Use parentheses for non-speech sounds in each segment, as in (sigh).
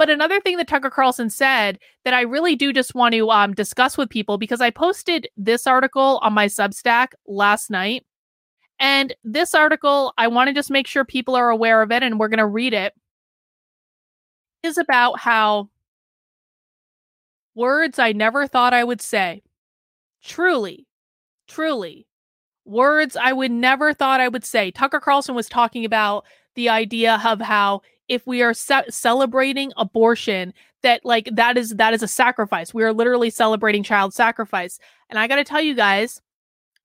But another thing that Tucker Carlson said that I really do just want to um, discuss with people because I posted this article on my Substack last night. And this article, I want to just make sure people are aware of it and we're going to read it, is about how words I never thought I would say. Truly, truly, words I would never thought I would say. Tucker Carlson was talking about the idea of how if we are ce- celebrating abortion that like that is that is a sacrifice. We are literally celebrating child sacrifice. And i got to tell you guys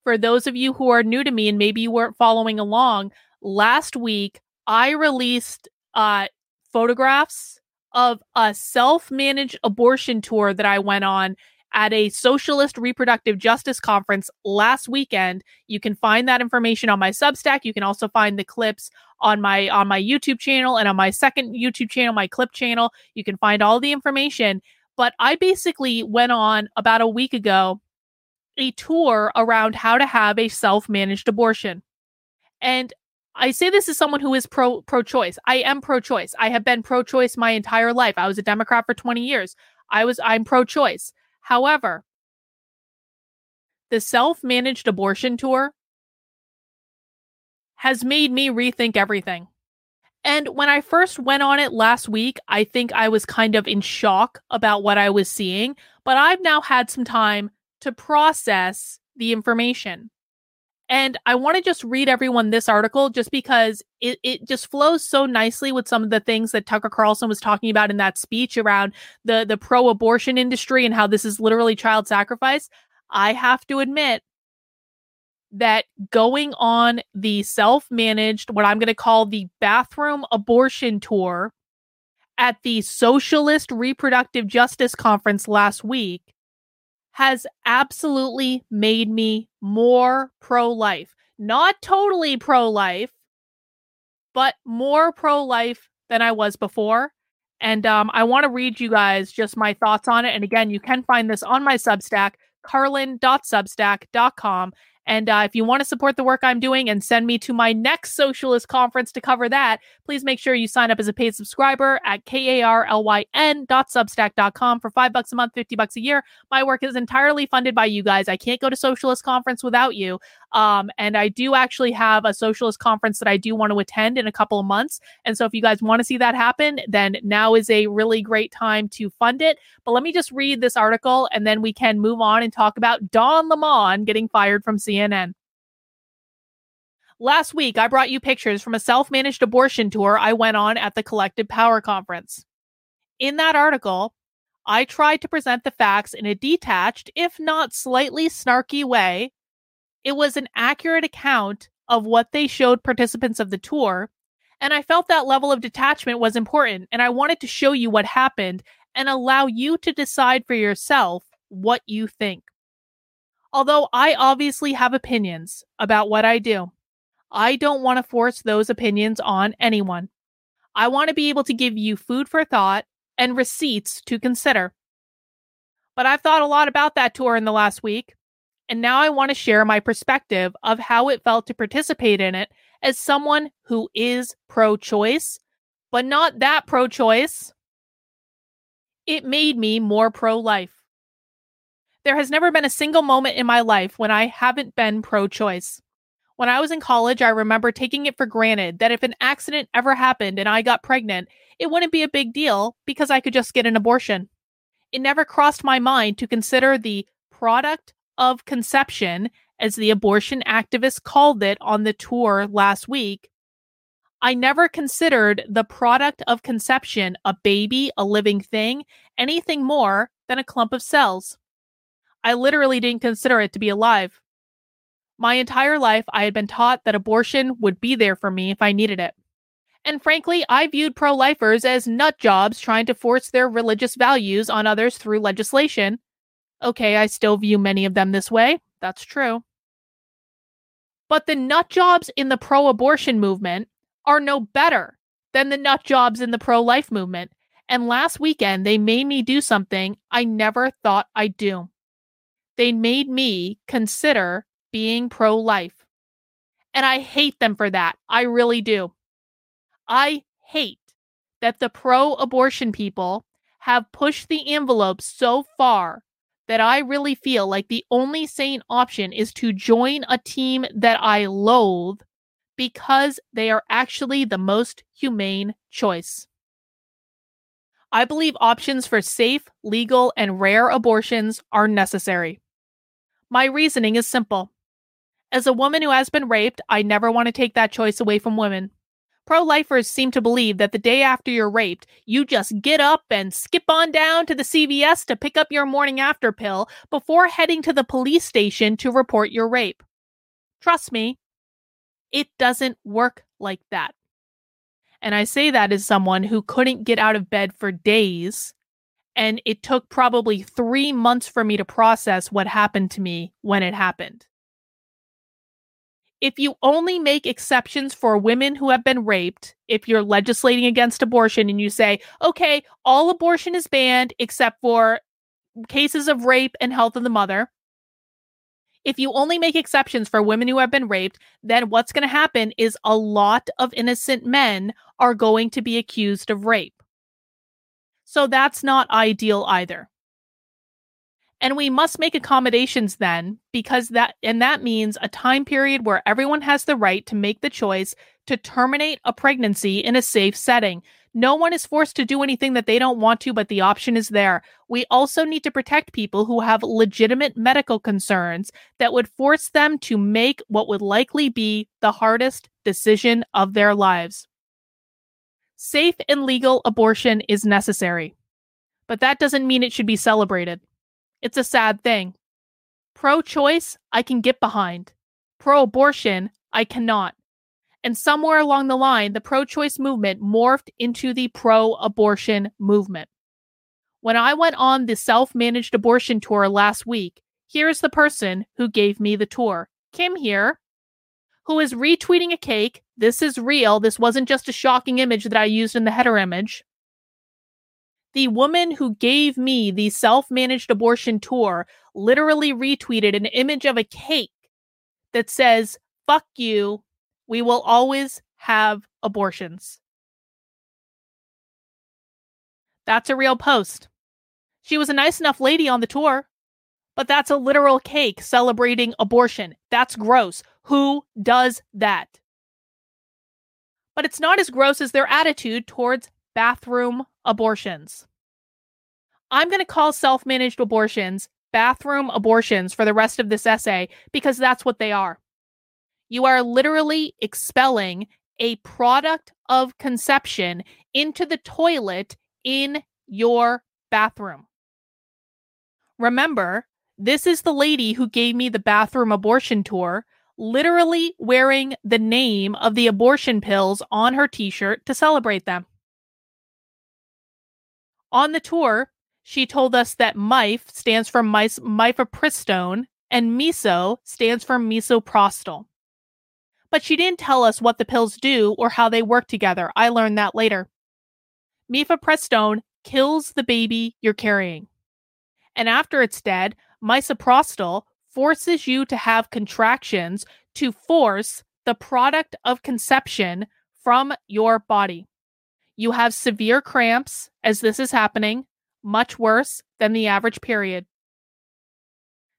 for those of you who are new to me and maybe you weren't following along last week i released uh photographs of a self-managed abortion tour that i went on at a socialist reproductive justice conference last weekend. You can find that information on my Substack. You can also find the clips on my on my YouTube channel and on my second YouTube channel, my clip channel. You can find all the information. But I basically went on about a week ago a tour around how to have a self-managed abortion. And I say this as someone who is pro pro choice. I am pro choice. I have been pro choice my entire life. I was a Democrat for 20 years. I was I'm pro choice. However, the self managed abortion tour has made me rethink everything. And when I first went on it last week, I think I was kind of in shock about what I was seeing, but I've now had some time to process the information. And I want to just read everyone this article just because it, it just flows so nicely with some of the things that Tucker Carlson was talking about in that speech around the, the pro abortion industry and how this is literally child sacrifice. I have to admit that going on the self managed, what I'm going to call the bathroom abortion tour at the Socialist Reproductive Justice Conference last week has absolutely made me more pro life. Not totally pro life, but more pro life than I was before. And um, I want to read you guys just my thoughts on it. And again, you can find this on my Substack, karlyn.substack.com. And uh, if you want to support the work I'm doing and send me to my next socialist conference to cover that, please make sure you sign up as a paid subscriber at karlyn.substack.com for five bucks a month, 50 bucks a year. My work is entirely funded by you guys. I can't go to socialist conference without you. Um, and I do actually have a socialist conference that I do want to attend in a couple of months. And so if you guys want to see that happen, then now is a really great time to fund it. But let me just read this article and then we can move on and talk about Don Lemon getting fired from CNN. Last week, I brought you pictures from a self managed abortion tour I went on at the Collective Power Conference. In that article, I tried to present the facts in a detached, if not slightly snarky way it was an accurate account of what they showed participants of the tour. And I felt that level of detachment was important. And I wanted to show you what happened and allow you to decide for yourself what you think. Although I obviously have opinions about what I do, I don't want to force those opinions on anyone. I want to be able to give you food for thought and receipts to consider. But I've thought a lot about that tour in the last week, and now I want to share my perspective of how it felt to participate in it as someone who is pro choice, but not that pro choice. It made me more pro life. There has never been a single moment in my life when I haven't been pro choice. When I was in college, I remember taking it for granted that if an accident ever happened and I got pregnant, it wouldn't be a big deal because I could just get an abortion. It never crossed my mind to consider the product of conception, as the abortion activists called it on the tour last week, I never considered the product of conception a baby, a living thing, anything more than a clump of cells. I literally didn't consider it to be alive. My entire life, I had been taught that abortion would be there for me if I needed it. And frankly, I viewed pro lifers as nut jobs trying to force their religious values on others through legislation Okay, I still view many of them this way. That's true. But the nut jobs in the pro abortion movement are no better than the nut jobs in the pro life movement. And last weekend, they made me do something I never thought I'd do. They made me consider being pro life. And I hate them for that. I really do. I hate that the pro abortion people have pushed the envelope so far that I really feel like the only sane option is to join a team that I loathe because they are actually the most humane choice. I believe options for safe, legal, and rare abortions are necessary. My reasoning is simple. As a woman who has been raped, I never want to take that choice away from women. Pro lifers seem to believe that the day after you're raped, you just get up and skip on down to the CVS to pick up your morning after pill before heading to the police station to report your rape. Trust me, it doesn't work like that. And I say that as someone who couldn't get out of bed for days. And it took probably three months for me to process what happened to me when it happened if you only make exceptions for women who have been raped, if you're legislating against abortion and you say, okay, all abortion is banned except for cases of rape and health of the mother, if you only make exceptions for women who have been raped, then what's going to happen is a lot of innocent men are going to be accused of rape. So that's not ideal either. And we must make accommodations then because that and that means a time period where everyone has the right to make the choice to terminate a pregnancy in a safe setting. No one is forced to do anything that they don't want to but the option is there. We also need to protect people who have legitimate medical concerns that would force them to make what would likely be the hardest decision of their lives safe and legal abortion is necessary but that doesn't mean it should be celebrated it's a sad thing. Pro choice, I can get behind. Pro abortion, I cannot. And somewhere along the line, the pro choice movement morphed into the pro abortion movement. When I went on the self managed abortion tour last week, here's the person who gave me the tour Kim here, who is retweeting a cake. This is real. This wasn't just a shocking image that I used in the header image the woman who gave me the self managed abortion tour literally retweeted an image of a cake that says, fuck you, we will always have abortions. That's a real post. She was a nice enough lady on the tour, but that's a literal cake celebrating abortion. That's gross. Who does that? But it's not as gross as their attitude towards bathroom abortions. I'm going to call self managed abortions bathroom abortions for the rest of this essay because that's what they are. You are literally expelling a product of conception into the toilet in your bathroom. Remember, this is the lady who gave me the bathroom abortion tour, literally wearing the name of the abortion pills on her t shirt to celebrate them. On the tour, she told us that MIF stands for mifepristone and MISO stands for misoprostol. But she didn't tell us what the pills do or how they work together. I learned that later. Mifepristone kills the baby you're carrying. And after it's dead, misoprostol forces you to have contractions to force the product of conception from your body. You have severe cramps as this is happening, much worse than the average period.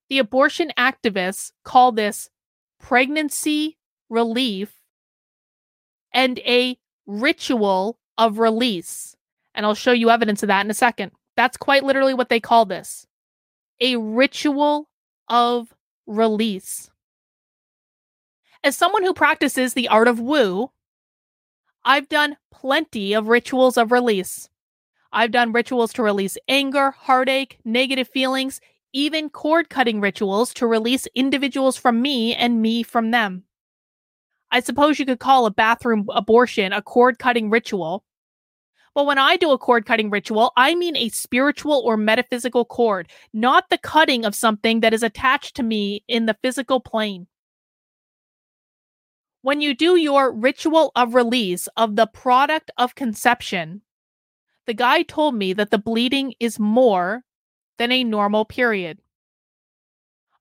The abortion activists call this pregnancy relief and a ritual of release. And I'll show you evidence of that in a second. That's quite literally what they call this a ritual of release. As someone who practices the art of woo, I've done plenty of rituals of release. I've done rituals to release anger, heartache, negative feelings, even cord cutting rituals to release individuals from me and me from them. I suppose you could call a bathroom abortion a cord cutting ritual. But when I do a cord cutting ritual, I mean a spiritual or metaphysical cord, not the cutting of something that is attached to me in the physical plane. When you do your ritual of release of the product of conception, the guy told me that the bleeding is more than a normal period.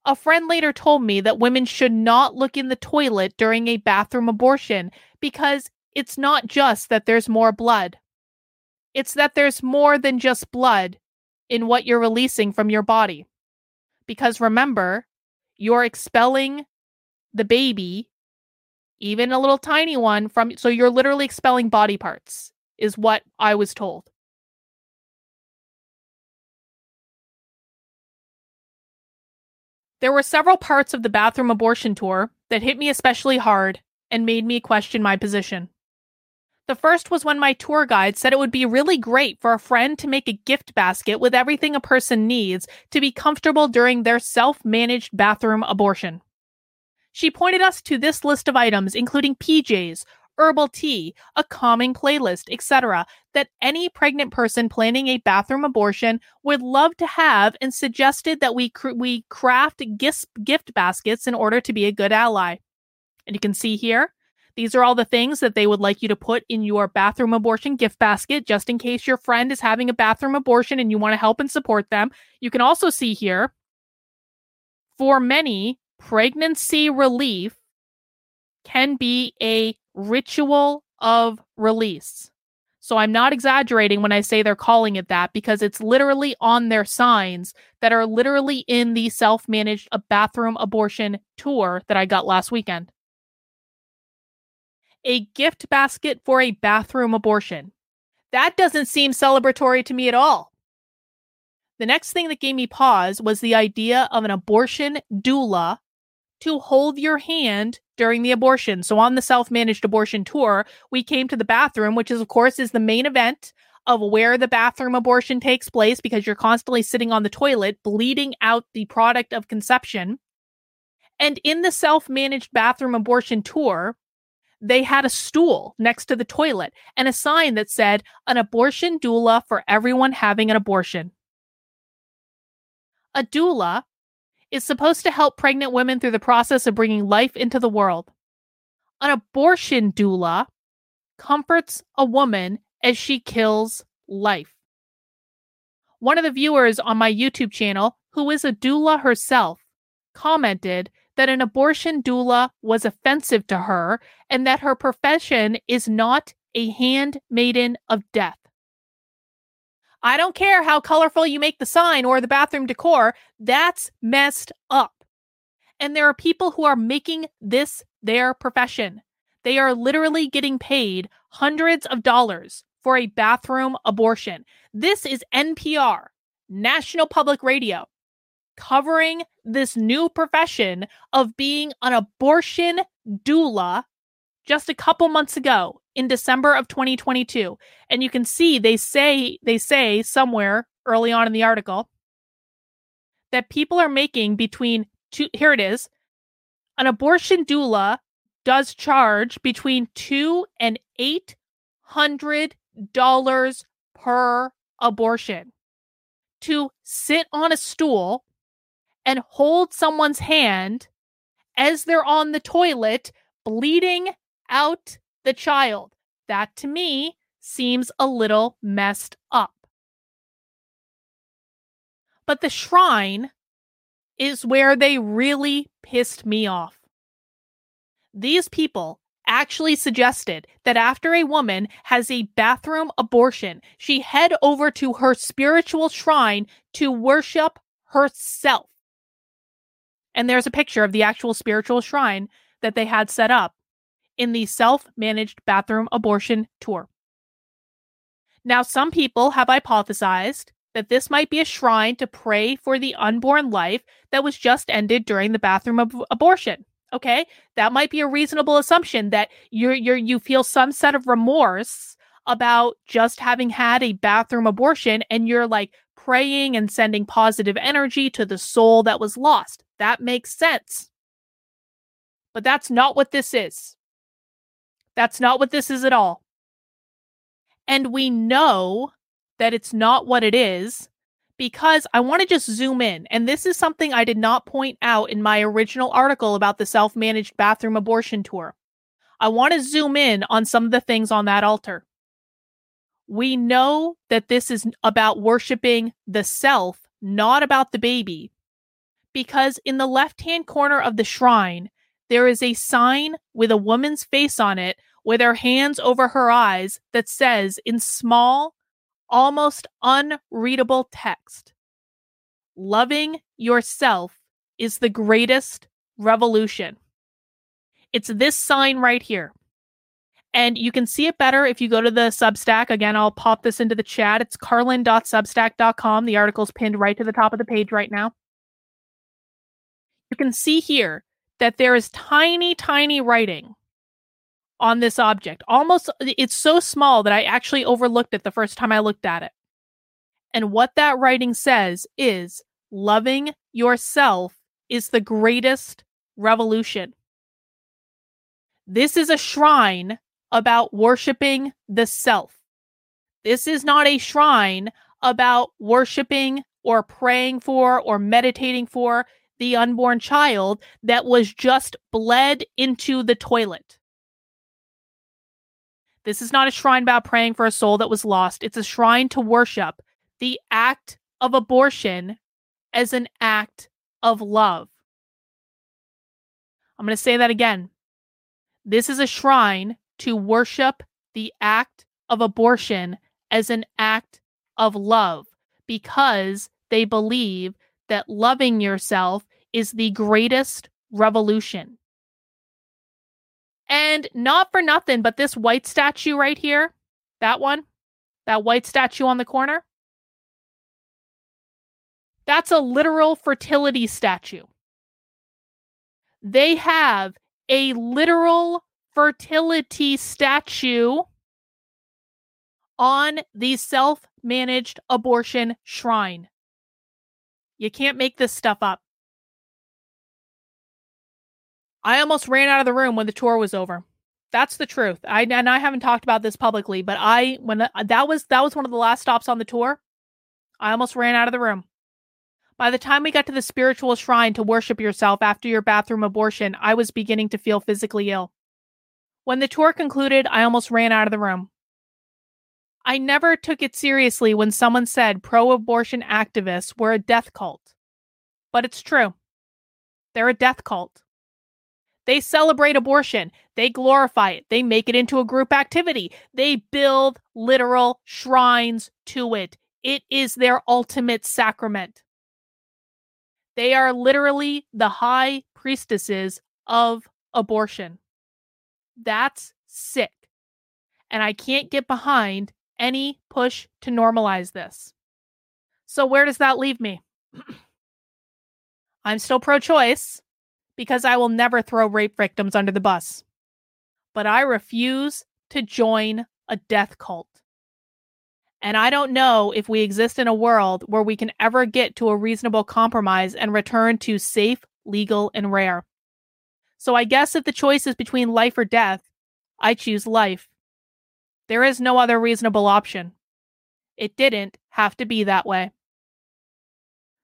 A friend later told me that women should not look in the toilet during a bathroom abortion because it's not just that there's more blood. It's that there's more than just blood in what you're releasing from your body. Because remember, you're expelling the baby, even a little tiny one, from so you're literally expelling body parts, is what I was told. There were several parts of the bathroom abortion tour that hit me especially hard and made me question my position. The first was when my tour guide said it would be really great for a friend to make a gift basket with everything a person needs to be comfortable during their self managed bathroom abortion. She pointed us to this list of items, including PJs, herbal tea, a calming playlist, etc., that any pregnant person planning a bathroom abortion would love to have and suggested that we, cr- we craft gift, gift baskets in order to be a good ally. And you can see here, these are all the things that they would like you to put in your bathroom abortion gift basket, just in case your friend is having a bathroom abortion and you want to help and support them. You can also see here, for many, pregnancy relief can be a ritual of release. So I'm not exaggerating when I say they're calling it that because it's literally on their signs that are literally in the self managed bathroom abortion tour that I got last weekend a gift basket for a bathroom abortion. That doesn't seem celebratory to me at all. The next thing that gave me pause was the idea of an abortion doula to hold your hand during the abortion. So on the self-managed abortion tour, we came to the bathroom, which is of course is the main event of where the bathroom abortion takes place because you're constantly sitting on the toilet bleeding out the product of conception. And in the self-managed bathroom abortion tour, they had a stool next to the toilet and a sign that said, an abortion doula for everyone having an abortion. A doula is supposed to help pregnant women through the process of bringing life into the world. An abortion doula comforts a woman as she kills life. One of the viewers on my YouTube channel, who is a doula herself, commented that an abortion doula was offensive to her and that her profession is not a handmaiden of death. I don't care how colorful you make the sign or the bathroom decor, that's messed up. And there are people who are making this their profession. They are literally getting paid hundreds of dollars for a bathroom abortion. This is NPR, National Public Radio covering this new profession of being an abortion doula just a couple months ago in December of 2022. And you can see they say they say somewhere early on in the article that people are making between two here it is. An abortion doula does charge between 2 and 800 dollars per abortion to sit on a stool and hold someone's hand as they're on the toilet bleeding out the child. That to me seems a little messed up. But the shrine is where they really pissed me off. These people actually suggested that after a woman has a bathroom abortion, she head over to her spiritual shrine to worship herself. And there's a picture of the actual spiritual shrine that they had set up in the self managed bathroom abortion tour. Now, some people have hypothesized that this might be a shrine to pray for the unborn life that was just ended during the bathroom ab- abortion. Okay, that might be a reasonable assumption that you're, you're you feel some set of remorse about just having had a bathroom abortion and you're like praying and sending positive energy to the soul that was lost. That makes sense. But that's not what this is. That's not what this is at all. And we know that it's not what it is because I want to just zoom in. And this is something I did not point out in my original article about the self managed bathroom abortion tour. I want to zoom in on some of the things on that altar. We know that this is about worshiping the self, not about the baby because in the left hand corner of the shrine, there is a sign with a woman's face on it with her hands over her eyes that says in small, almost unreadable text. Loving yourself is the greatest revolution. It's this sign right here. And you can see it better if you go to the Substack. Again, I'll pop this into the chat. It's karlyn.substack.com. The article's pinned right to the top of the page right now. You can see here that there is tiny, tiny writing on this object. Almost, it's so small that I actually overlooked it the first time I looked at it. And what that writing says is loving yourself is the greatest revolution. This is a shrine about worshiping the self. This is not a shrine about worshiping or praying for or meditating for the unborn child that was just bled into the toilet. This is not a shrine about praying for a soul that was lost. It's a shrine to worship the act of abortion as an act of love. I'm going to say that again. This is a shrine to worship the act of abortion as an act of love because they believe that loving yourself is the greatest revolution. And not for nothing, but this white statue right here, that one, that white statue on the corner, that's a literal fertility statue. They have a literal fertility statue on the self managed abortion shrine. You can't make this stuff up. I almost ran out of the room when the tour was over. That's the truth. I and I haven't talked about this publicly, but I when the, that was that was one of the last stops on the tour, I almost ran out of the room. By the time we got to the spiritual shrine to worship yourself after your bathroom abortion, I was beginning to feel physically ill. When the tour concluded, I almost ran out of the room. I never took it seriously when someone said pro abortion activists were a death cult. But it's true. They're a death cult. They celebrate abortion. They glorify it. They make it into a group activity. They build literal shrines to it. It is their ultimate sacrament. They are literally the high priestesses of abortion. That's sick. And I can't get behind any push to normalize this. So, where does that leave me? (clears throat) I'm still pro choice because I will never throw rape victims under the bus. But I refuse to join a death cult. And I don't know if we exist in a world where we can ever get to a reasonable compromise and return to safe, legal, and rare. So I guess if the choice is between life or death, I choose life. There is no other reasonable option. It didn't have to be that way.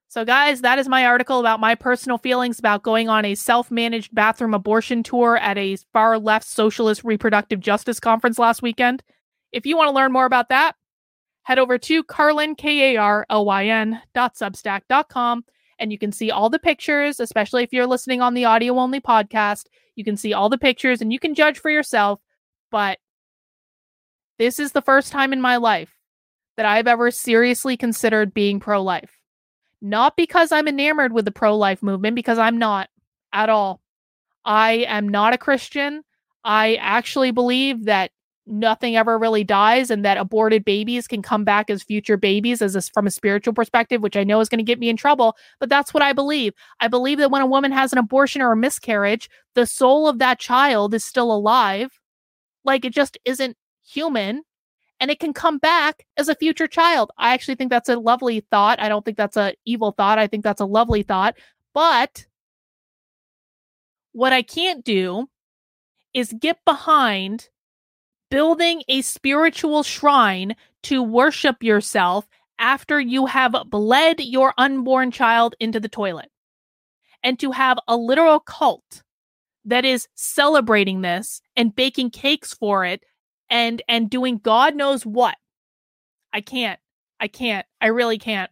So, guys, that is my article about my personal feelings about going on a self managed bathroom abortion tour at a far left socialist reproductive justice conference last weekend. If you want to learn more about that, head over to Karlyn, K A R L Y N dot substack dot com and you can see all the pictures, especially if you're listening on the audio only podcast. You can see all the pictures and you can judge for yourself. But this is the first time in my life that I've ever seriously considered being pro life. Not because I'm enamored with the pro life movement, because I'm not at all. I am not a Christian. I actually believe that nothing ever really dies and that aborted babies can come back as future babies as a, from a spiritual perspective which i know is going to get me in trouble but that's what i believe i believe that when a woman has an abortion or a miscarriage the soul of that child is still alive like it just isn't human and it can come back as a future child. I actually think that's a lovely thought. I don't think that's a evil thought. I think that's a lovely thought. But what i can't do is get behind building a spiritual shrine to worship yourself after you have bled your unborn child into the toilet. And to have a literal cult that is celebrating this and baking cakes for it and and doing god knows what. I can't. I can't. I really can't.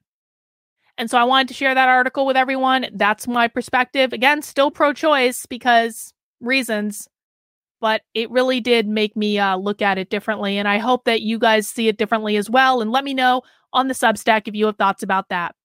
And so I wanted to share that article with everyone. That's my perspective. Again, still pro choice because reasons but it really did make me uh, look at it differently. And I hope that you guys see it differently as well. And let me know on the Substack if you have thoughts about that.